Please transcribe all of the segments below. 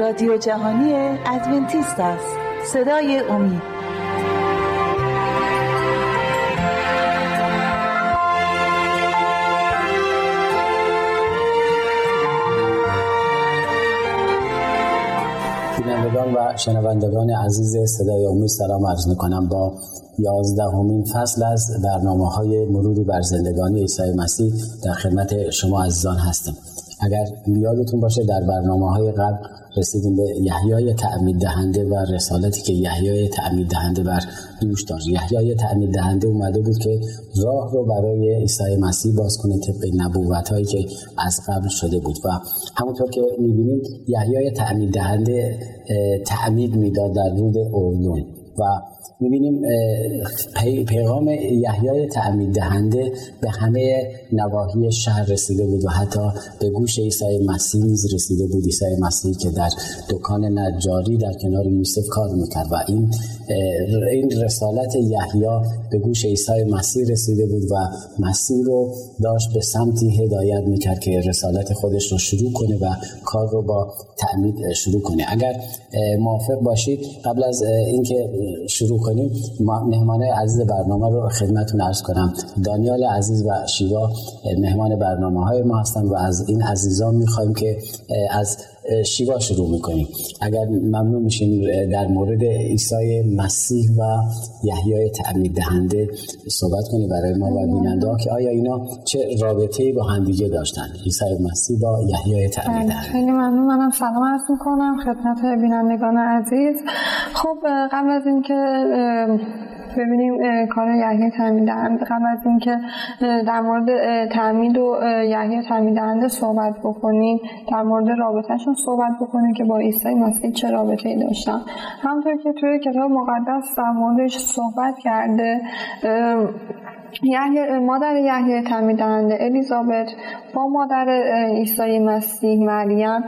رادیو جهانی ادونتیست است. صدای امید. بینندگان و شنوندگان عزیز صدای امید سلام عرض می‌کنم با یازدهمین فصل از برنامه های مروری بر زندگانی عیسی مسیح در خدمت شما عزیزان هستیم اگر یادتون باشه در برنامه های قبل رسیدیم به یحیای تعمید دهنده و رسالتی که یحیای تعمید دهنده بر دوش داشت. یحیای تعمید دهنده اومده بود که راه رو برای عیسی مسیح باز کنه طبق نبوت هایی که از قبل شده بود. و همونطور که می‌بینیم یحیای تعمید دهنده تعمید می‌داد در رود اردن. و می‌بینیم پیغام یحیای تعمید دهنده به همه نواحی شهر رسیده بود و حتی به گوش عیسی مسیح نیز رسیده بود. عیسی مسیح که در دکان نجاری در کنار یوسف کار می‌کرد و این این رسالت یحیا به گوش عیسی مسیح رسیده بود و مسیح رو داشت به سمتی هدایت می‌کرد که رسالت خودش رو شروع کنه و کار رو با تعمید شروع کنه. اگر موافق باشید قبل از اینکه شروع کنیم. مهمان عزیز برنامه رو خدمتون ارز کنم. دانیال عزیز و شیوا مهمان برنامه های ما هستن و از این عزیزان می‌خوایم که از شیوا شروع می‌کنیم. اگر ممنون میشیم در مورد عیسی مسیح و یحیای تعمید دهنده صحبت کنی برای ما و بیننده که آیا اینا چه رابطه با همدیگه داشتن؟ عیسی مسیح با یحیای تعمید دهنده خیلی ممنون. منم سلام عرض می‌کنم خدمت بینندگان عزیز. خب قبل از اینکه ببینیم کار یحیی تعمید دهنده. قبل از اینکه در مورد تعمید و یحیی تعمید دهنده صحبت بکنیم در مورد رابطهشون صحبت بکنیم که با عیسی مسیح چه رابطه ای داشتن. همطور که توی کتاب مقدس در موردش صحبت کرده یحیی مادر یحیی تعمید دهنده الیزابت با مادر عیسی مسیح مریم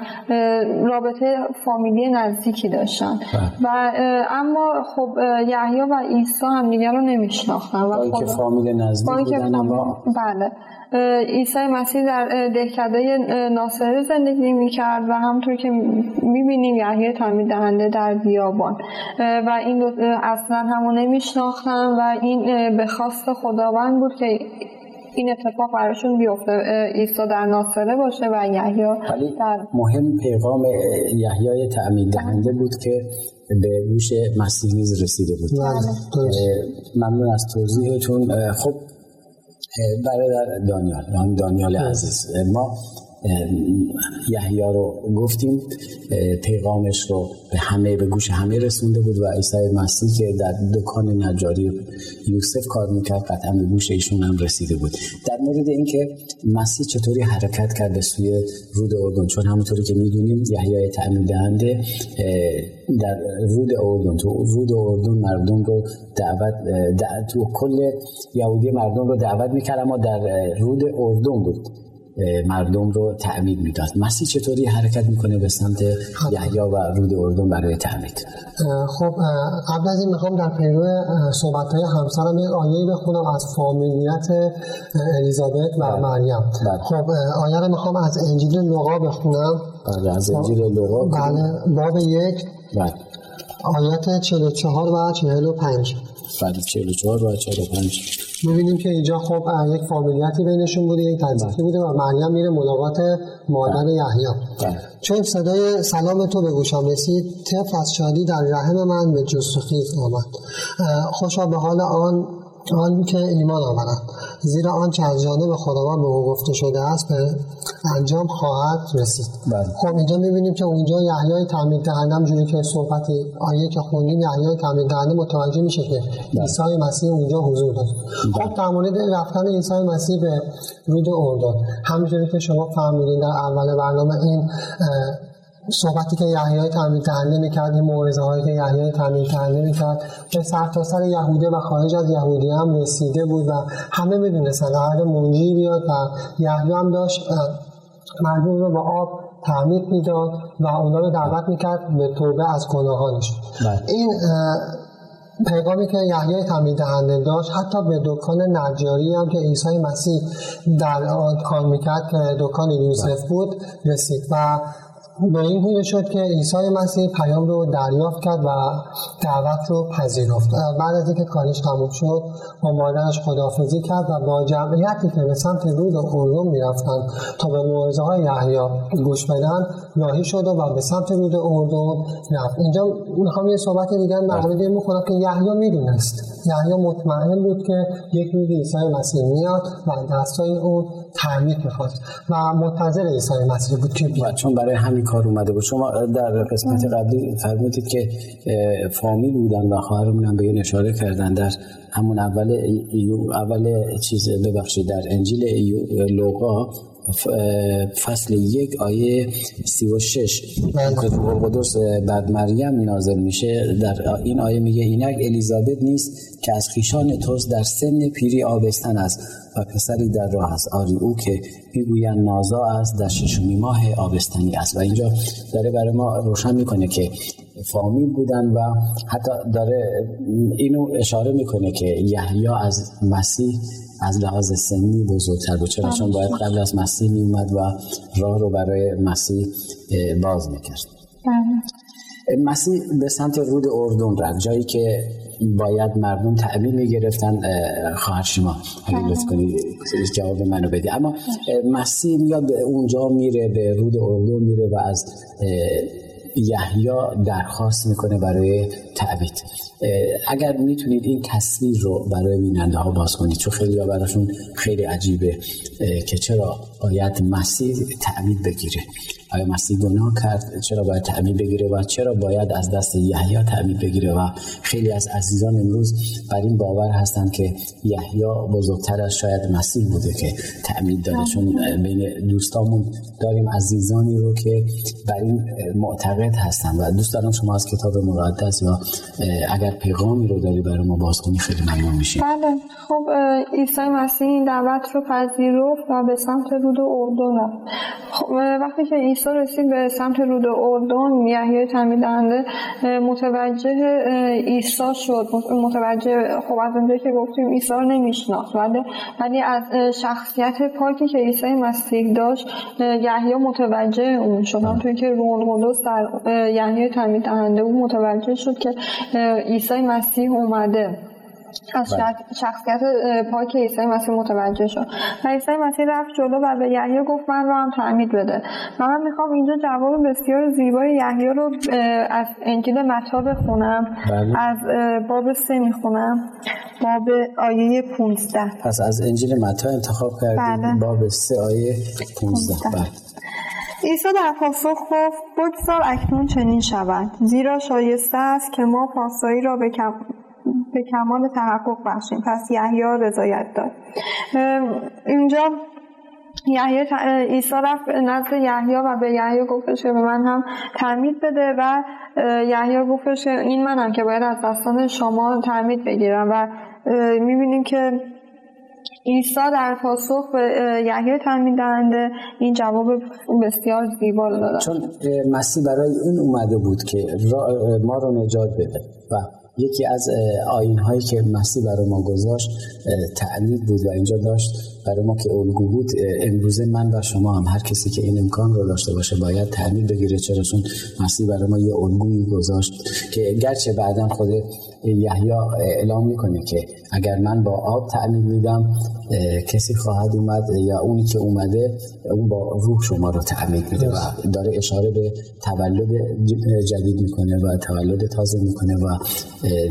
رابطه فامیلی نزدیکی داشتن. و اما خب یحیی و عیسی هم دیگر رو نمیشناختن و اینکه فامیل نزدیک بودن بله. عیسی مسیح در دهکده ناصره زندگی می‌کرد و همطور که می‌بینیم یحیی تعمید دهنده در بیابان. و این اصلا همو نمیشناختن و این به خواست خداوند بود که این اتفاق براشون بیفته عیسی در ناصره باشه و یحیی در مهم پیغام یحیای تعمید دهنده بود که به گوش مسیح نیز رسیده بود. ممنون از توضیحتون. خب برادر دانیال دانیال عزیز. ما یحیا رو گفتیم پیغامش رو به همه به گوش همه رسونده بود و عیسی مسیح که در دکان نجاری یوسف کار می‌کرد قطعا به گوش ایشون هم رسیده بود. در مورد اینکه مسیح چطوری حرکت کرد به سوی رود اردن چون همونطوری که می‌دونیم یحیای تعمید دهنده در رود اردن تو رود اردن مردم رو دعوت تو کل یهودی مردم رو دعوت می‌کرد اما در رود اردن بود. مردم رو تعمید می‌داد. مسیح چطوری حرکت می‌کنه به سمت یحیا و رود اردن برای تعمید؟ خب قبل از این می‌خوام در پیرو صحبت های همسرم یک آیه بخونم از فامیلیت الیزابت و بله. مریم. بله. خب آیه رو می‌خوام از انجیل لوقا بخونم. بله از انجیل لوقا بله باب یک. بله. آیات 44 و 45 بله 44 و 45 می‌بینیم که اینجا خب یک فامیلیتی بینشون بوده یک تجزیه بوده و مریم میره ملاقات مادر یحیی. چون صدای سلام تو به گوشم رسید طفل از شادی در رحم من به جستخیز آمد. خوشا به حال آن آن که ایمان آورد زیرا آنچه از جانب خداوند به او گفته شده است به انجام خواهد رسید بله. خب اینجا می‌بینیم که اونجا یحیای تعمید دهنده همجوری که صحبتی آیه که خوندیم یحیای تعمید دهنده متوجه میشه که بله. عیسی مسیح اونجا حضور داره بله. خب در مورد رفتن عیسی مسیح به رود اردن همونجوری که شما فهمیدین در اول برنامه این صحبتی که یحیای تعمید دهنده می‌کرد این موعظه هایی که یحیای تعمید دهنده می‌کرد به سرتاسر سر یهوده و خارج از یهودی هم رسیده بود و همه می‌دونستن قرار منجی بیاد و یحیی هم داشت مردم رو با آب تعمید می‌داد و اونا رو دعوت می‌کرد به توبه از گناهانش بله. این پیغامی که یحیای تعمید دهنده داشت حتی به دکان نجاری هم که عیسی مسیح در آن کار می‌کرد که دکان یوسف بود رسید و به این گونه شد که عیسی مسیح پیام رو دریافت کرد و دعوت رو پذیرفت. بعد از اینکه کارش تموم شد با مادرش خدافزی کرد و با جمعیتی که به سمت رود اردن می‌رفتن تا به موعظه های یحیی گوش بدن راهی شد و به سمت رود اردن رفت. اینجا می‌خوام یه صحبت دیگر مورد این بکنم که یحیی می‌دونست. یحیی مطمئن بود که یک روز عیسی مسیح میاد و دستای اون تعمیر می‌خواد. و منتظر عیسی مسیح بود که بیاد چون برای همین کار اومده بود. شما در قسمت قبلی فرمودید که فامیل بودن و خواهرمون هم به این اشاره کردن در همون اول ایو اول چیز ببخشید در انجیل ایو لوقا. فصل یک آیه سی و شش. که روح القدس بعد مریم نازل میشه. در این آیه میگه اینک الیزابت نیست که از خیشان توست در سن پیری آبستن است و پسری در راه است. آری او که می‌گویند نازا است در ششمی ماه آبستنی است. و اینجا داره برای ما روشن می‌کنه که فامیل بودن و حتی داره اینو اشاره می‌کنه که یحیی از مسیح از لحاظ سنی بزرگتر بود. چرا؟ چون باید قبل از مسیح می اومد و راه رو برای مسیح باز می‌کرد. بله. مسیح به سمت رود اردن رفت. جایی که باید مردم تعبیر می‌گرفتن خواهر شما لطف کنید جواب منو بدی اما مسیح میاد به اونجا میره به رود اردن میره و از یحیی درخواست می‌کنه برای تعبید اگر می‌تونید این تصویر رو برای بیننده ها باز کنید چون خیلی براشون خیلی عجیبه که چرا باید مسیح تعبید بگیره؟ آیا مسیح گناه کرد؟ چرا باید تعمید بگیره؟ و چرا باید از دست یحیی تعمید بگیره؟ و خیلی از عزیزان امروز بر این باور هستند که یحیی بزرگتر از شاید مسیح بوده که تعمید داره چون بین دوستامون داریم عزیزانی رو که بر این معتقد هستن و دوست دارم شما از کتاب مقدس یا اگر پیغامی رو داری برای ما باز کنی خیلی ممنون میشیم. بله خب عیسی مسیح این دعوت رو پذیرفت و به سمت رود اردن خب وقتی که عیسی رسید به سمت رود اردن یحیای تعمید دهنده متوجه عیسی شد. متوجه خب از اونجایی که گفتیم عیسی رو نمیشناخت. ولی از شخصیت پاکی که عیسی مسیح داشت یحیی متوجه اون شد. همونطور که روح القدس در یحیای تعمید دهنده اون متوجه شد که عیسی مسیح اومده. از بله. شخصیت پاک عیسی مسیح متوجه شد. و عیسی مسیح رفت جلو و به یحیی گفت من رو هم تعمید بده. و من می‌خوام اینجا جواب بسیار زیبای یحیی رو از انجیل متا بخونم. بله. از باب سه می‌خونم. باب آیه 15 پس از انجیل متا انتخاب کردیم. بله. باب سه آیه 15 بله. عیسی در پاسخ گفت بگذار اکنون چنین شود. زیرا شایسته است که ما پاسایی را به به کمال تحقق بخشیم. پس یحیی رضایت داد. اینجا یحیی عیسی رفت نزد یحیی و به یحیی گفتش که به من هم تعمید بده و یحیی گفتش این منم که باید از دستان شما تعمید بگیرم و می‌بینیم که عیسی در پاسخ به یحیی تعمید دهنده این جواب بسیار زیبا رو داد. چون مسیح برای این اومده بود که ما رو نجات بده و یکی از آین هایی که مسیح برای ما گذاشت تعمید بود و اینجا داشت. برای ما که الگو بود امروزه من و شما هم هر کسی که این امکان رو داشته باشه باید تعمید بگیره چرا چون مسیح برای ما یه الگویی گذاشت که گرچه بعدا خود یحیی اعلام می‌کنه که اگر من با آب تعمید میدم کسی خواهد اومد یا اونی که اومده اون با روح شما رو تعمید میده و داره اشاره به تولد جدید می‌کنه و تولد تازه می‌کنه و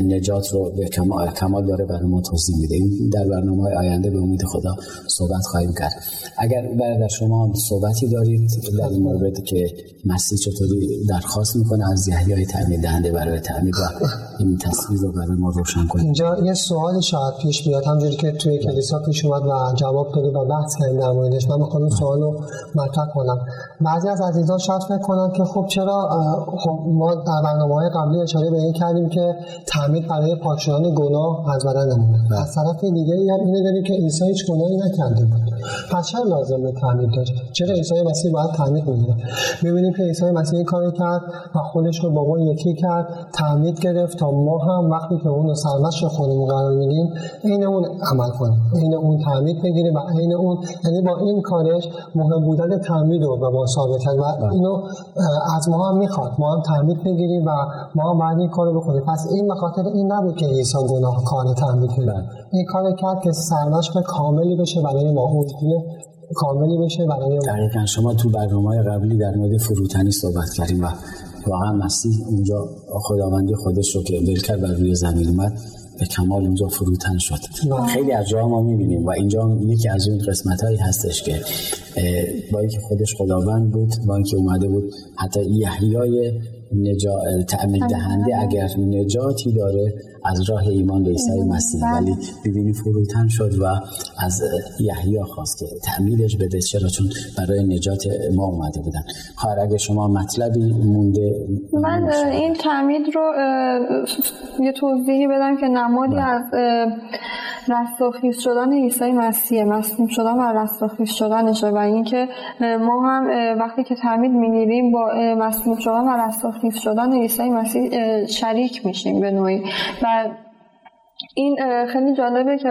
نجات رو به کمال داره برای ما توضیح میده. این در برنامه آینده به امید خدا صحبت خواهیم کرد. اگر برادر شما صحبتی دارید در این مورد که مسیح چطوری درخواست می‌کنه از یحیای تعمید دهنده برای تعمید و این تصویر رو برای ما روشن کنید. اینجا یه سوال شاید پیش بیاد. همجوری که توی کلیسا پیش اومد و جواب داده و بحث کردیم در موردش من می‌خوام این سوال رو مطرح کنم. بعضی از عزیزان شاید فکر کنن که خب چرا خب ما در برنامه های قبلی اشاره به این کردیم که تعمید برای پاک شدن گناه از بدن نمونه. بله. از طرف دیگه هم اینو داریم که عیسی هیچ گناهی نکرده بود. پس چرا لازم به تعمید داشت؟ چرا عیسی مسیح باید تعمید می‌گیره می‌بینیم که عیسی مسیح این کار کرد و خودش رو با ما یکی کرد تعمید گرفت تا ما هم وقتی که اون رو سرمشق خودمون قرار میدیم عین اون عمل کنیم. عین اون تعمید بگیریم و عین اون یعنی با این کارش مهم بودن تعمید رو به ما ثابت کرد و بله. اینو از ما هم می‌خواد. ما هم تعمید بگیریم و ما هم باید این کارو بکنیم. پس این به خاطر این نبود که عیسی گناه کار تعمید کرد بله. این کار کرد که سرمشق کاملی بشه برای ما اون کاملی بشه برای دقیقا. شما تو برنامه قبلی در مورد فروتنی صحبت کردیم و واقعا مسیح اونجا خداوندی خودش رو که ول کرد بر روی زمین اومد به کمال اونجا فروتن شد. بله. خیلی از جاها ما می‌بینیم و اینجا یکی از اون قسمت هایی هستش که با اینکه خودش خداوند بود با اینکه اومده بود حتی یحیای نجا... تأمین دهنده اگر نجاتی داره از راه ایمان به عیسی مسیح. بله. ولی ببینی فروتن شد و از یحیی خواست که تعمیدش بده. چرا؟ چون برای نجات ما اومده بودن. خواهر اگه شما مطلبی مونده من این تعمید رو یه توضیحی بدم که نمادی بله. از رستاخیز شدن عیسی مسیح مسلوم شدن و رستاخیز شدنشه و اینکه ما هم وقتی که تعمید می‌گیریم با مسلوم شدن و رستاخیز شدن عیسی مسیح شریک میشیم به نوعی. و این خیلی جالبه که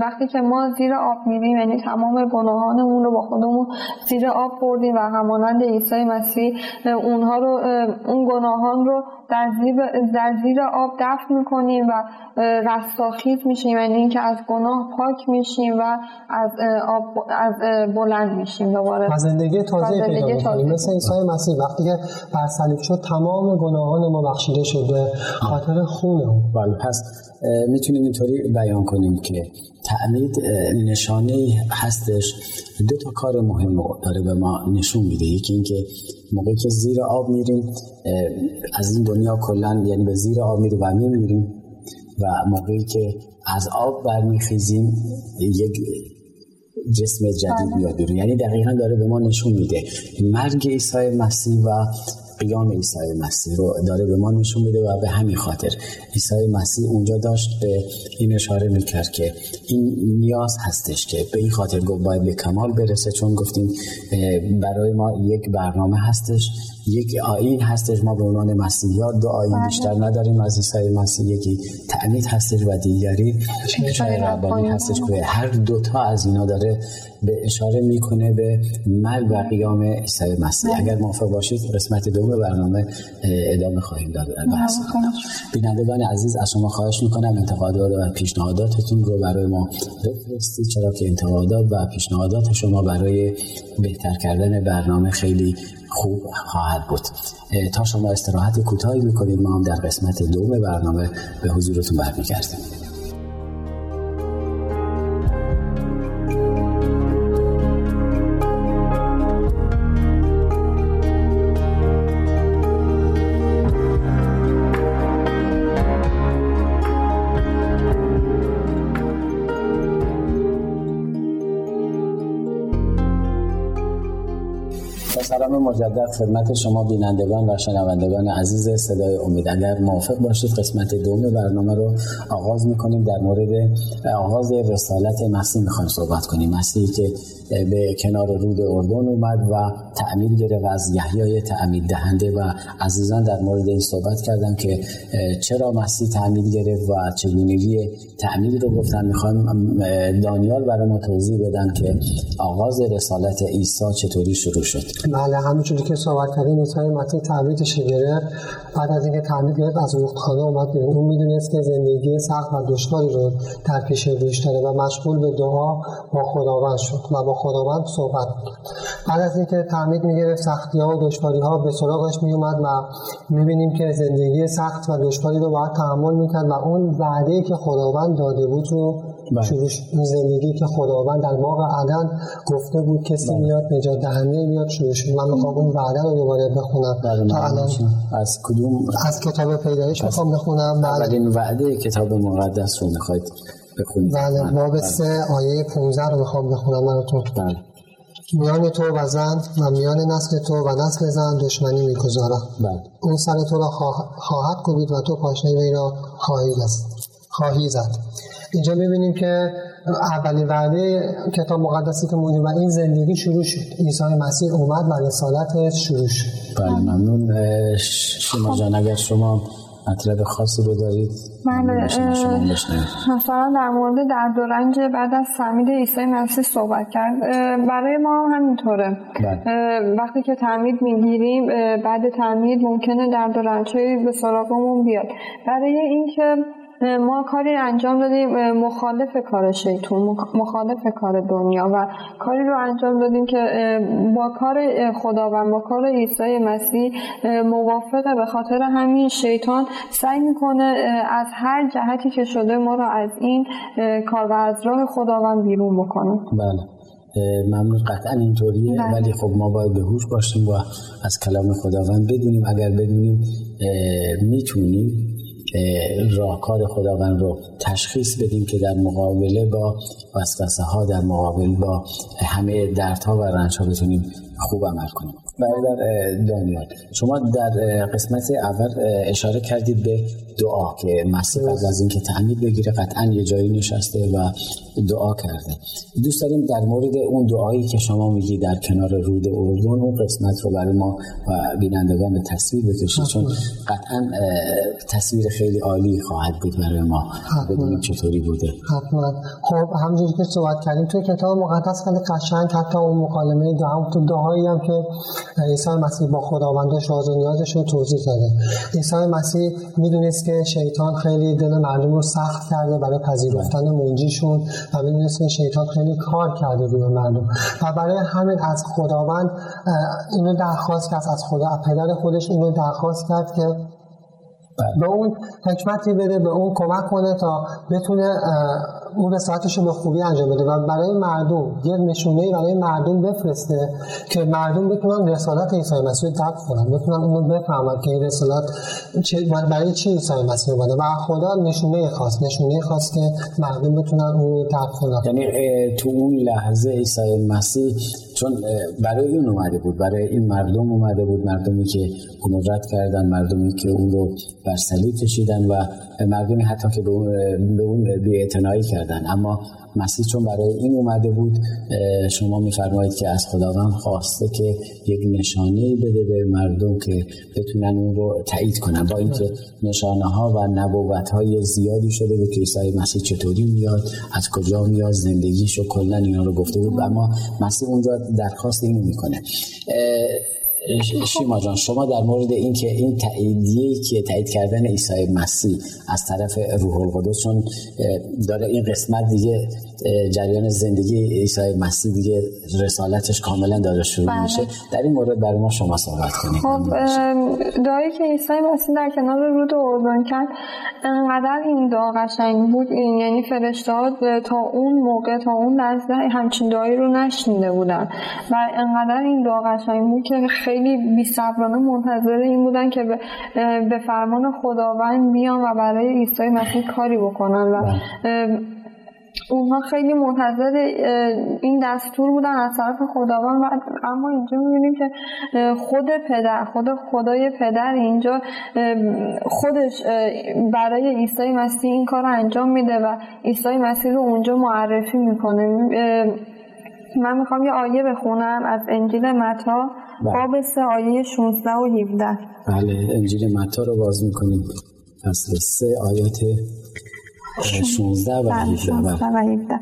وقتی که ما زیر آب میریم یعنی تمام گناهانمون رو با خودمون زیر آب بردیم و همانند عیسی مسیح اونها رو اون گناهان رو در زیر, در زیر آب دفن می‌کنیم و رستاخیز میشیم یعنی اینکه از گناه پاک میشیم و از آب از بلند میشیم دوباره. و زندگی تازه پیدا می‌کنیم. مثل عیسی مسیح وقتی که بر صلیب شد تمام گناهان ما بخشیده شده. خاطر خون بله پس می‌تونیم اینطوری بیان کنیم که تعمید نشانه هستش. دو تا کار مهم رو داره به ما نشون میده. یکی اینکه موقعی که زیر آب میریم از این دنیا کلا یعنی به زیر آب میریم و میمیریم و موقعی که از آب برمیخیزیم یک جسم جدید میاد بیرون. یعنی دقیقا داره به ما نشون میده. مرگ عیسی مسیح و قیام عیسی مسیح رو داره به ما نشون میده و به همین خاطر عیسی مسیح اونجا داشت به این اشاره می‌کرد که این نیاز هستش که به این خاطر گفت باید به کمال برسه چون گفتیم برای ما یک برنامه هستش یک آین هستش ما به عنوان مسیحیات دو آین بله. بیشتر نداریم. از عیسی مسیح یکی تعمید هستش و دیگری چشای ربانی هستش که هر دوتا از اینا داره به اشاره می‌کنه به مرگ و قیام عیسی مسیح. بله. اگر موافق باشید قسمت دوم برنامه ادامه خواهیم داد بحث بینندگان عزیز از شما خواهش می‌کنم انتقادات و پیشنهاداتتون رو برای ما بفرستید چرا که انتقادات و پیشنهادات شما برای بهتر کردن برنامه خیلی خوب خواهد بود. تا شما استراحت کوتاهی می‌کنید ما هم در قسمت دوم برنامه به حضورتون برمیگردیم. مجدد خدمت شما بینندگان و شنوندگان عزیز صدای امید. اگر موافق باشید قسمت دوم برنامه رو آغاز می‌کنیم. در مورد آغاز رسالت مسیح می‌خوایم صحبت کنیم. مسیحی که به کنار رود اردن اومد و تعمیر گرفت از یحیای تعمید دهنده و عزیزان در مورد این صحبت کردن که چرا مسیح تعمید گرفت و چگونگی تعمید رو گفتن. می‌خوایم دانیال برای ما توضیح بدن که آغاز رسالت عیسی چطوری شروع شد. بله همونجوری که صحبت کردیم عیسی مسیح تعمیدش گرفت. بعد از اینکه تعمید گرفت از رودخانه اومد بیرون. اون می‌دونست که زندگی سخت و دشواری رو در پیش روش داره و مشغول به دعا با خداوند شد و با خداوند صحبت بعد از اینکه تعمید می‌گرفت سختی ها و دشواری ها به سراغش میومد و می‌بینیم که زندگی سخت و دشواری رو باید تحمل می‌کرد و اون وعده که خداوند داده بود رو بله. شروع زندگی که خداوند در باغ عدن گفته بود کسی بله. میاد نجات دهنده میاد شروع شد من می‌خوام اون وعده رو دوباره بخونم. بله، تا الان. از کدوم از کتاب پیدایش می‌خوام بخونم. اولین وعده کتاب مقدس رو می‌خواید بخونید. بله باب سه آیه 15 رو می‌خوام بخونم براتون. بله. میان تو و زن و میان نسل تو و نسل زن دشمنی می‌گذارم. بله. اون سر تو را خواهد کوبید و تو پاشنه وی را خواهی زد خواهی زد. اینجا می‌بینیم که اولین وعده کتاب مقدسی که موجود این زندگی شروع شد. عیسی مسیح اومد و رسالتش شروع شد. بله ممنون. شما جان اگر شما مطلب خاصی رو دارید بله مثلا در مورد درد و رنج بعد از تعمید عیسی مسیح صحبت کرد. برای ما همینطوره. بله. وقتی که تعمید می‌گیریم بعد تعمید ممکنه درد و رنج به سراغمون بیاد. برای اینکه ما کاری انجام دادیم مخالف کار شیطون مخالف کار دنیا و کاری رو انجام دادیم که با کار خداوند با کار عیسی مسیح موافقه. به خاطر همین شیطان سعی می‌کنه از هر جهتی که شده ما رو از این کار و از راه خداوند بیرون بکنه. بله. ممنون. قطعا اینطوریه. بله. ولی خب ما باید به هوش باشیم و از کلام خداوند بدونیم. اگر بدونیم می‌تونیم راهکار خداوند رو تشخیص بدیم که در مقابله با وسوسه ها در مقابل با همه دردها و رنج ها بتونیم خوب عمل کنیم. برادر دانیال شما در قسمت اول اشاره کردید به دعا که مسیح قبل از اینکه تعمید بگیره قطعا یه جایی نشسته و دعا کرده. دوست داریم در مورد اون دعایی که شما میگی در کنار رود اردن اون قسمت رو برای ما و بینندگان به تصویر بکشید چون قطعا تصویر خیلی عالی خواهد بود برای ما. بدونیم چطوری بوده. حتما. خب همونجوری که صحبت کردیم توی کتاب مقدس خیلی قشنگ حتی اون مکالمه دعا تو دعایی هم که عیسی مسیح با خداوندش راز و نیازش رو توضیح داده عیسی مسیح می‌دونست که شیطان خیلی دل مردم رو سخت کرده برای پذیرفتن منجیشون و می‌دونست که شیطان خیلی کار کرده روی مردم و برای همین از خداوند اینو درخواست کرد از خدا پدر خودش اینو درخواست کرد که. به اون حکمتی بده به اون کمک کنه تا بتونه اون رسالتش رو به خوبی انجام بده. و برای مردم یه نشونه برای مردم بفرسته که مردم بتونن رسالت عیسی مسیح رو درک کنن بتونن اونو بفهمن که این رسالت برای چی عیسی مسیح اومده. و خدا نشونه خاص نشونه خاص که مردم بتونن اون درک کنن. یعنی تو اون لحظه عیسی مسیح چون برای اون اومده بود برای این مردم اومده بود مردمی که قدرت کردن مردمی که اون رو بر صلیب کشیدن و مردمی حتی که به اون, به اون کردن. اما مسیح چون برای این اومده بود شما میفرمایید که از خداوند خواسته که یک نشانه بده به مردم که بتونن اون رو تایید کنن. با اینکه نشانه ها و نبوت های زیادی شده بود که عیسی مسیح چطوری میاد از کجا میاد زندگیش و کلا اینا رو گفته بود. اما مسیح اونجا درخواست اینو می‌کنه. شیما جان شما در مورد اینکه این تاییدیه که تایید کردن عیسی مسیح از طرف روح القدس چون داره این قسمت دیگه جریان زندگی عیسی مسیح دیگه رسالتش کاملا داره شروع بله. میشه. در این مورد برای ما شما صحبت کنید. خب دعایی که عیسی مسیح در کنار رود اردن کرد انقدر این دعا قشنگ بود این یعنی فرشته تا اون موقع تا اون لحظه همچین دعایی رو نشنیده بودن. و انقدر این دعا قشنگ بود که خیلی بیصبرانه منتظر این بودن که به فرمان خداوند بیان و برای عیسی مسیح کاری بکنن. و بله. اونها خیلی منتظر این دستور بودن از طرف خداوند و اما اینجا می‌بینیم که خود پدر خود خدای پدر اینجا خودش برای عیسی مسیح این کار رو انجام میده و عیسی مسیح رو اونجا معرفی می‌کنه. من می‌خوام یه آیه بخونم از انجیل متا بله. باب سه آیه 16 و 17 بله انجیل متا رو باز می‌کنیم. فصل سه آیات 16 و 17 بله.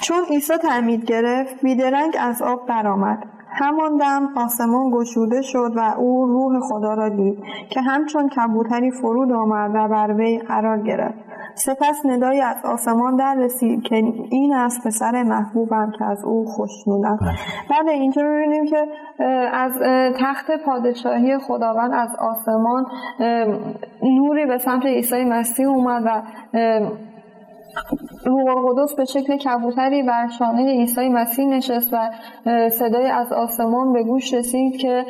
چون عیسی تعمید گرفت بیدرنگ از آب برآمد همان دم آسمان گشوده شد و او روح خدا را دید که همچون کبوتری فرود آمد و بر وی قرار گرفت. سپس ندایی از آسمان در رسید که این از پسر محبوبم که از او خوشنودم بله. بعد اینجا می‌بینیم که از تخت پادشاهی خداوند از آسمان نوری به سمت عیسی مسیح اومد و روح القدس به شکل کبوتری بر شانه عیسی مسیح نشست و صدای از آسمان به گوش رسید که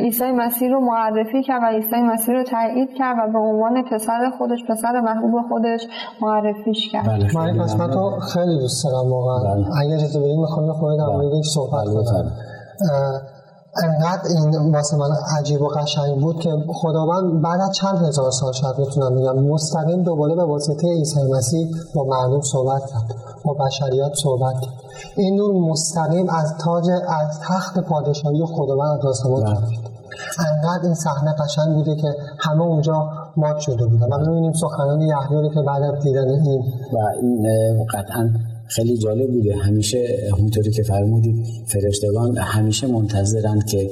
عیسی مسیح رو معرفی کرد و عیسی مسیح رو تایید کرد و به عنوان پسر خودش پسر محبوب خودش معرفیش کرد. بله من این قسمت رو خیلی دوست دارم واقعا. بله. اگر اجازه بدید می‌خوام خود در مورد صحبت کنم. انقدر این واسه من عجیب و قشنگ بود که خداوند بعد از چند هزار سال شاید می‌تونم بگم مستقیم دوباره به واسطه عیسی مسیح با مردم صحبت کرد با بشریت صحبت کرد. این نور مستقیم از تاج از تخت پادشاهی خداوند از آسمان بله. انقدر این صحنه قشنگ بوده که همه اونجا مات شده بودن. و می‌بینیم سخنان یحیی که بعد از دیدن این و این قطعا خیلی جالب بوده. همیشه اونطوری که فرمودید فرشتگان همیشه منتظرند که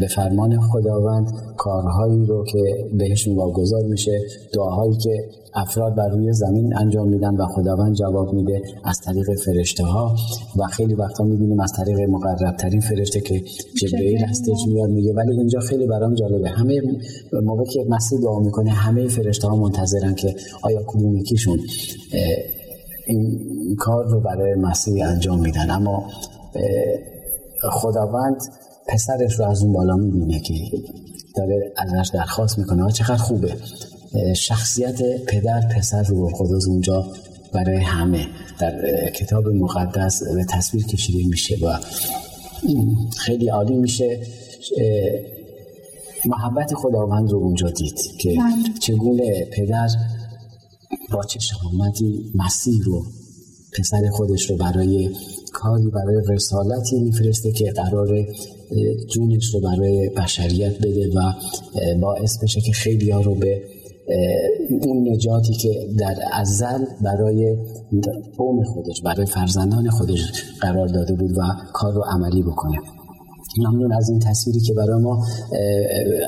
به فرمان خداوند کارهایی رو که بهشون واگذار میشه دعاهایی که افراد بر روی زمین انجام میدن و خداوند جواب میده از طریق فرشته ها و خیلی وقتا می‌بینیم از طریق مقرب ترین فرشته که جبرئیل هستش میاد میگه ولی اینجا خیلی برام جالبه. همه موقع که مسیح دعا می‌کنه همه فرشته ها منتظرن که آیا کدوم یکیشون این کار رو برای مسیح انجام میدن. اما خداوند پسرش رو از اون بالا می‌بینه که داره ازش درخواست می‌کنه. چقدر خوبه. شخصیت پدر پسر رو خداز اونجا برای همه در کتاب مقدس به تصویر کشیده میشه و خیلی عالی میشه. محبت خداوند رو اونجا دید که بله. چگونه پدر با چه شهامتی مسیح رو پسر خودش رو برای کاری برای رسالتی میفرسته که قرار جونش رو برای بشریت بده و باعث بشه که خیلی ها رو به اون نجاتی که در ازل برای قوم خودش برای فرزندان خودش قرار داده بود و کار رو عملی بکنه. ممنون از این تصویری که برای ما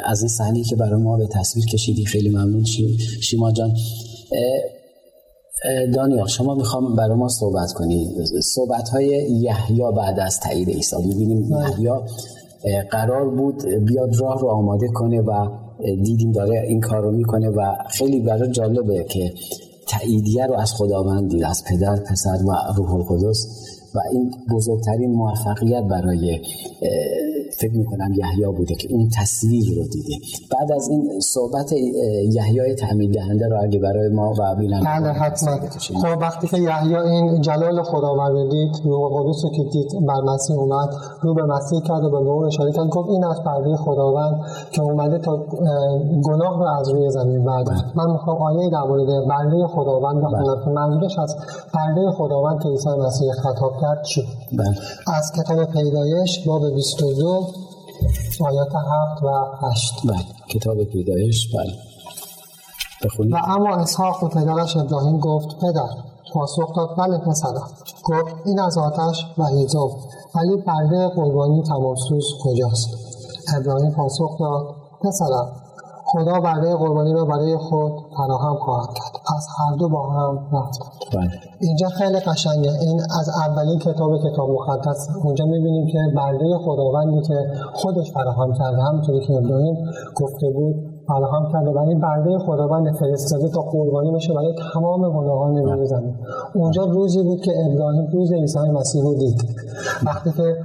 از این صحنه که برای ما به تصویر کشیدی. خیلی ممنون شیما جان. دانیال شما می‌خوام برای ما صحبت کنی صحبت های یحیی بعد از تایید عیسی می‌بینیم بله. یحیی قرار بود بیاد راه رو آماده کنه و دیدیم داره این کار رو می‌کنه و خیلی برای جالبه که تاییدیه رو از خداوند دید از پدر پسر و روح القدس و این بزرگترین موفقیت برای فکر می‌کنم یحیی بوده که اون تصویر رو دیده. بعد از این صحبت یحیی تعمید دهنده رو اگه برای ما و بینم بله حتما. خب وقتی که یحیی این جلال خداوند دید روح قدس رو که دید بر مسیح اومد رو به مسیح کرد و به اون اشاره کرد گفت این از پرده خداوند که اومده تا گناه رو از روی زمین بردارد بله. من می‌خوام آیه در مورد پرده خداوند بخونم. بله. که منظورش از پرده خداوند که عیسی مسیح خطاب کرد چی؟ بله. از کتاب پیدایش باب 22 آیات هفت و هشت. بله. کتاب پیدایش بله. بخونید. و اما اسحاق و پدرش ابراهیم گفت پدر پاسخ داد. بله پسرم گفت این از آتش و هیزم ولی پرده قربانی تماسوس کجاست؟ ابراهیم پاسخ داد پسرم خدا برده قربانی را برای خود فراهم خواهد کرد. پس هر دو با هم رفت. بله. اینجا خیلی قشنگه. این از اولین کتاب کتاب مقدس. اونجا می‌بینیم که برده خداوندی که خودش فراهم کرده همونطوری که ابراهیم گفته بود فراهم کرده. و این برده خداوند فرستاده تا قربانی بشه برای تمام گناهان روی زمین. اونجا روزی بود که ابراهیم روز عیسی مسیح رو دید. وقتی که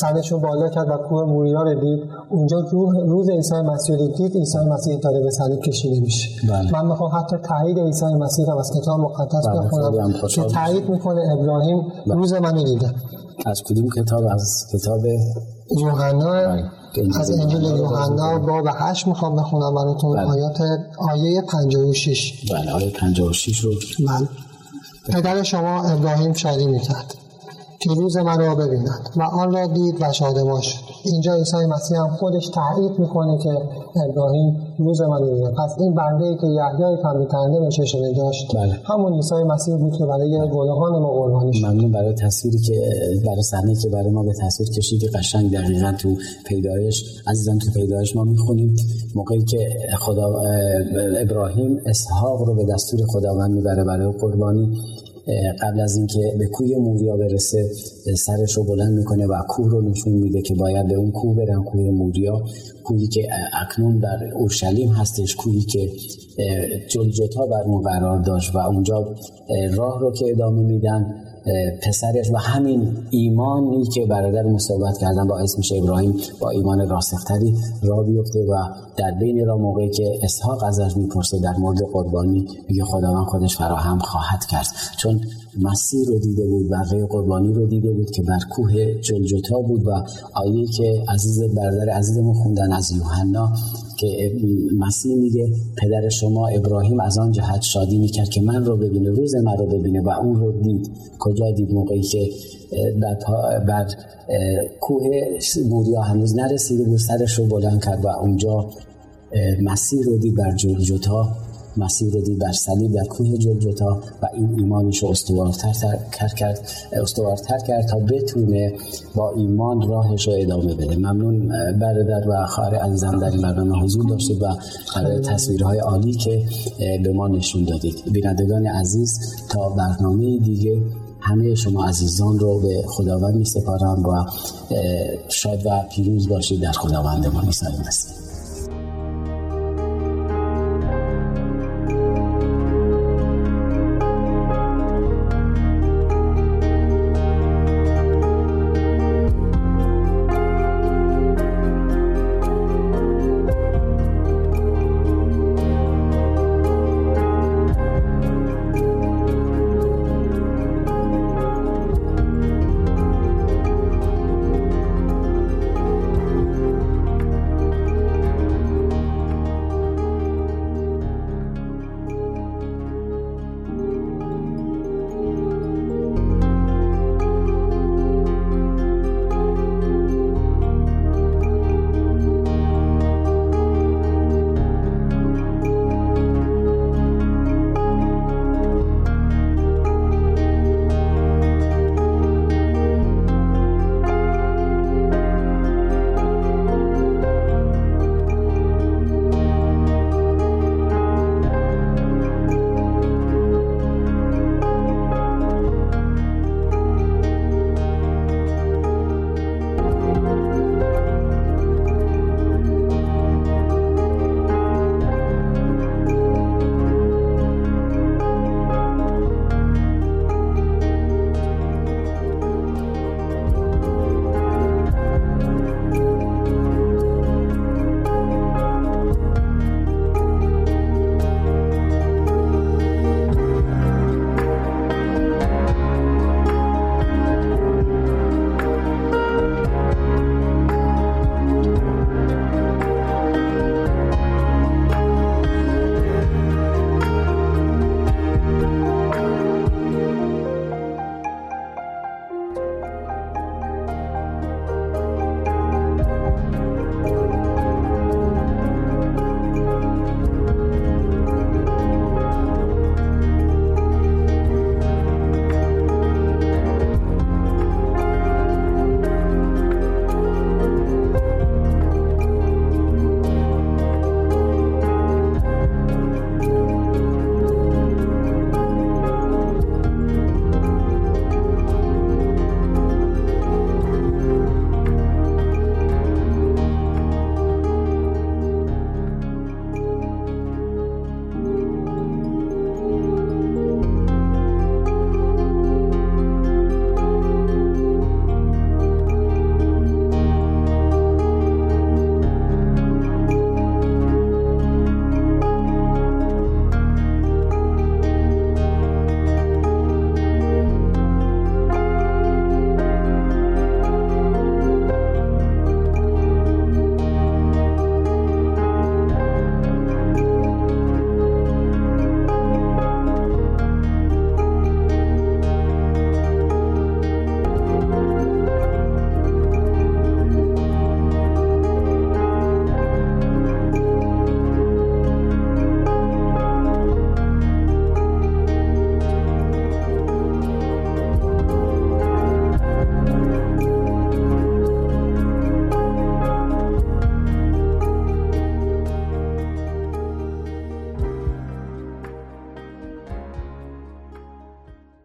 سرش رو بالا کرد و کوه موریا رو دید اونجا روح روز عیسی مسیح رو دید عیسی مسیح داره به صلیب کشیده میشه بله. من می‌خوام حتی تایید عیسی مسیح رو از کتاب مقدس بله، بخونم که تایید می‌کنه ابراهیم بله. روز منو دیده از کدوم کتاب از کتاب یوحنا بله. از انجیل یوحنا باب 8 می‌خوام بخونم براتون بله. آیات آیه 56 بله آیه 56 رو بله پدر شما ابراهیم شادی می‌کرد که روز من را ببیند. و آن را دید و شادمان شد. اینجا عیسی مسیح هم خودش تایید می‌کنه که ابراهیم روز من رو پس این بنده ای که یحیای تنبیه کننده به چشم داشت؟ بله. همون عیسی مسیح بود که برای گناهان ما قربانی شد. ممنون برای تصویری که برای صحنه که برای ما به تصویر کشیدی. قشنگ دقیقا تو پیدایش عزیزان تو پیدایش ما می‌خونیم. موقعی که خدا ابراهیم اسحاق رو به دستور خداوند می‌بره برای قربانی. قبل از اینکه به کوی موریا برسه سرش رو بلند می‌کنه و کوه رو نشون میده که باید به اون کوه برن کوه موریا کوهی که اکنون در اورشلیم هستش کوهی که جلجتا بر اون قرار داشت و اونجا راه رو که ادامه میدن. پسرش و همین ایمانی که برادر مصابت کردن با اسمش ابراهیم با ایمان راسختری را بیفته و در بین را موقعی که اسحاق ازش می‌پرسه در مورد قربانی میگه خداوند خودش فراهم خواهد کرد. چون مسیر رو دیده بود بقیه قربانی رو دیده بود که بر کوه جلجتا بود و آیه که عزیز برادر عزیزمون خوندن از یوحنا که مسیح میگه پدر شما ابراهیم از آن جهت شادی می‌کرد که من رو ببینه روز من رو ببینه و اون رو دید. کجا دید؟ موقعی که بر کوه موریا هنوز نرسیده بود سرش رو بلند کرد و اونجا مسیر رو دید بر جلجتا مسیر رو دید بر صلیب در کوه جلجتا و این ایمانش رو استوارتر کرد استوارتر کرد تا بتونه با ایمان راهش رو ادامه بده. ممنون برادر و خواهر عزیزم در این برنامه حضور داشتید و تصویرهای عالی که به ما نشون دادید. بینندگان عزیز تا برنامه دیگه همه شما عزیزان رو به خداوند می سپارم و شاد و پیروز باشید. در خداوند ما عیسی مسیح